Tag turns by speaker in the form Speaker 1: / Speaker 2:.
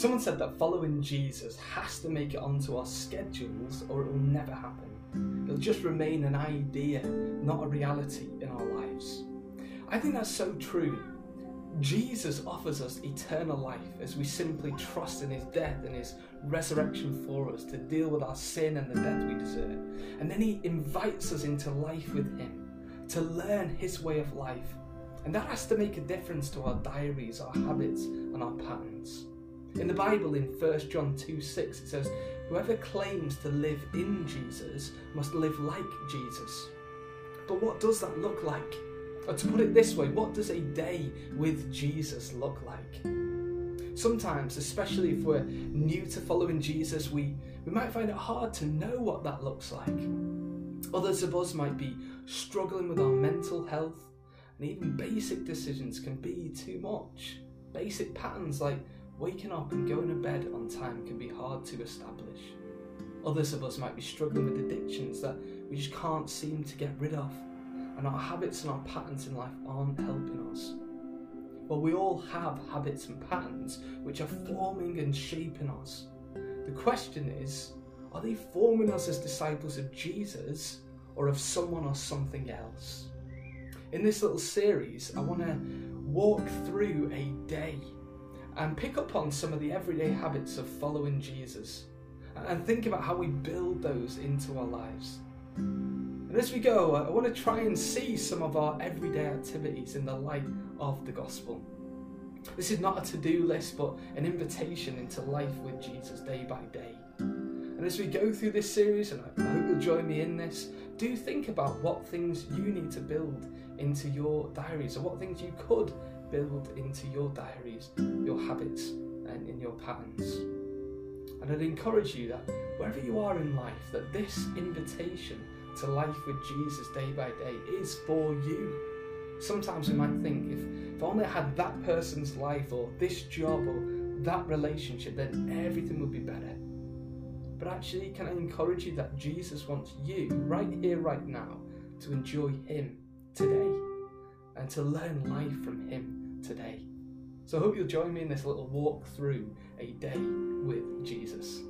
Speaker 1: Someone said that following Jesus has to make it onto our schedules or it will never happen. It'll just remain an idea, not a reality in our lives. I think that's so true. Jesus offers us eternal life as we simply trust in his death and his resurrection for us to deal with our sin and the death we deserve. And then he invites us into life with him to learn his way of life. And that has to make a difference to our diaries, our habits, and our patterns. In the Bible, in 1 John 2 6, it says, Whoever claims to live in Jesus must live like Jesus. But what does that look like? Or to put it this way, what does a day with Jesus look like? Sometimes, especially if we're new to following Jesus, we, we might find it hard to know what that looks like. Others of us might be struggling with our mental health, and even basic decisions can be too much. Basic patterns like waking up and going to bed on time can be hard to establish. Others of us might be struggling with addictions that we just can't seem to get rid of, and our habits and our patterns in life aren't helping us. Well, we all have habits and patterns which are forming and shaping us. The question is are they forming us as disciples of Jesus or of someone or something else? In this little series, I want to walk through a day and pick up on some of the everyday habits of following Jesus and think about how we build those into our lives. And as we go, I want to try and see some of our everyday activities in the light of the gospel. This is not a to do list, but an invitation into life with Jesus day by day. And as we go through this series, and I hope you'll join me in this, do think about what things you need to build into your diaries, or what things you could build into your diaries, your habits, and in your patterns. And I'd encourage you that wherever you are in life, that this invitation to life with Jesus day by day is for you. Sometimes we might think if, if only I had that person's life or this job or that relationship, then everything would be better. But actually, can I encourage you that Jesus wants you, right here, right now, to enjoy Him today and to learn life from Him today. So I hope you'll join me in this little walk through a day with Jesus.